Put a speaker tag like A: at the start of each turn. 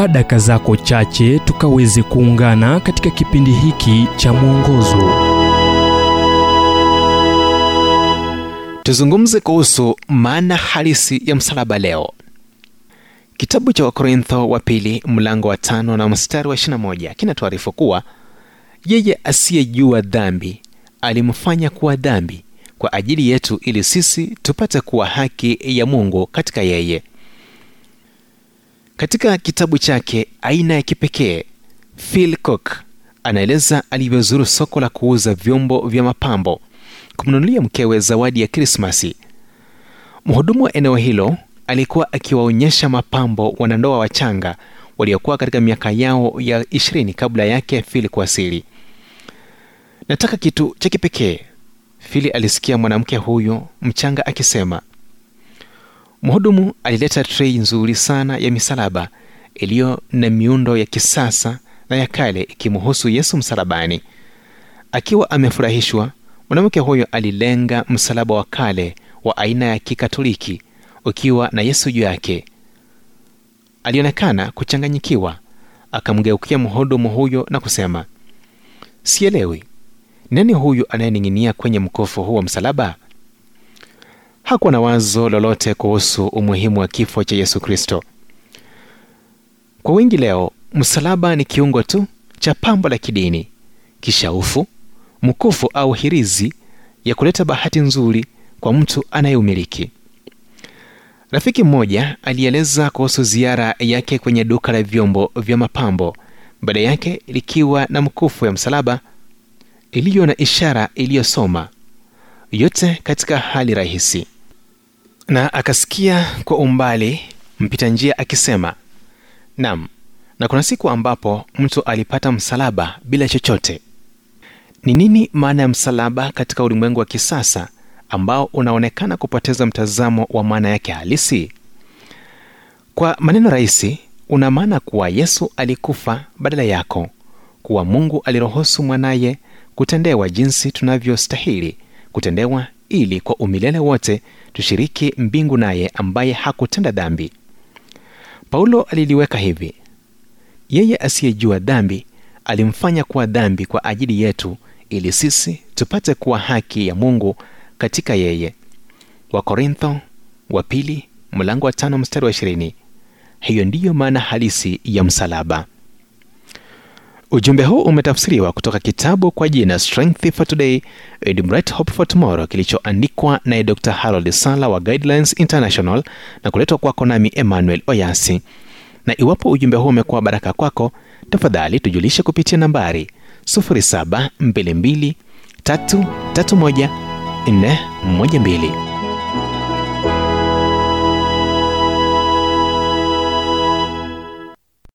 A: chukua daka zako chache tukaweze kuungana katika kipindi hiki cha mwongozo.
B: Tuzungumze kuhusu maana halisi ya msalaba leo. Kitabu cha wakorintho wa pili mlango wa tano na mstari wa 21 kinatuarifu kuwa yeye asiyejua dhambi alimfanya kuwa dhambi kwa ajili yetu ili sisi tupate kuwa haki ya mungu katika yeye katika kitabu chake aina ya kipekee phil cook anaeleza alivyozuru soko la kuuza vyombo vya mapambo kumnunulia mkewe zawadi ya krismasi. Mhudumu wa eneo hilo alikuwa akiwaonyesha mapambo wanandoa wachanga waliokuwa katika miaka yao ya ishirini kabla yake Phil kuwasili. Nataka kitu cha kipekee fili alisikia mwanamke huyo mchanga akisema mhudumu alileta trei nzuri sana ya misalaba iliyo na miundo ya kisasa na ya kale ikimhusu yesu msalabani. Akiwa amefurahishwa mwanamke huyo alilenga msalaba wa kale wa aina ya kikatoliki ukiwa na yesu juu yake. Alionekana kuchanganyikiwa akamgeukia mhudumu huyo na kusema sielewi. Nani huyu anayening'inia kwenye mkufu huu wa msalaba hakuwa na wazo lolote kuhusu umuhimu wa kifo cha yesu kristo. Kwa wingi leo msalaba ni kiungo tu cha pambo la kidini kishaufu mkufu au hirizi ya kuleta bahati nzuri kwa mtu anayeumiliki rafiki mmoja alieleza kuhusu ziara yake kwenye duka la vyombo vya mapambo baada yake likiwa na mkufu ya msalaba iliyo na ishara iliyosoma yote katika hali rahisi na akasikia kwa umbali mpita njia akisema nam na kuna siku ambapo mtu alipata msalaba bila chochote. Ni nini maana ya msalaba katika ulimwengu wa kisasa ambao unaonekana kupoteza mtazamo wa maana yake halisi? Kwa maneno rahisi una maana kuwa yesu alikufa badala yako kuwa mungu aliruhusu mwanaye kutendewa jinsi tunavyostahili kutendewa ili kwa umilele wote tushiriki mbingu naye ambaye hakutenda dhambi. Paulo aliliweka hivi yeye asiyejua dhambi alimfanya kuwa dhambi kwa ajili yetu ili sisi tupate kuwa haki ya mungu katika yeye. Wakorintho wa pili mlango wa tano mstari wa ishirini. Hiyo ndiyo maana halisi ya msalaba ujumbe huu umetafsiriwa kutoka kitabu kwa jina strength for today and bright hope for tomorrow kilichoandikwa naye dr harold sala wa guidelines international na kuletwa kwako nami emmanuel oyasi. Na iwapo ujumbe huu umekuwa baraka kwako tafadhali tujulishe kupitia nambari 0722 331 412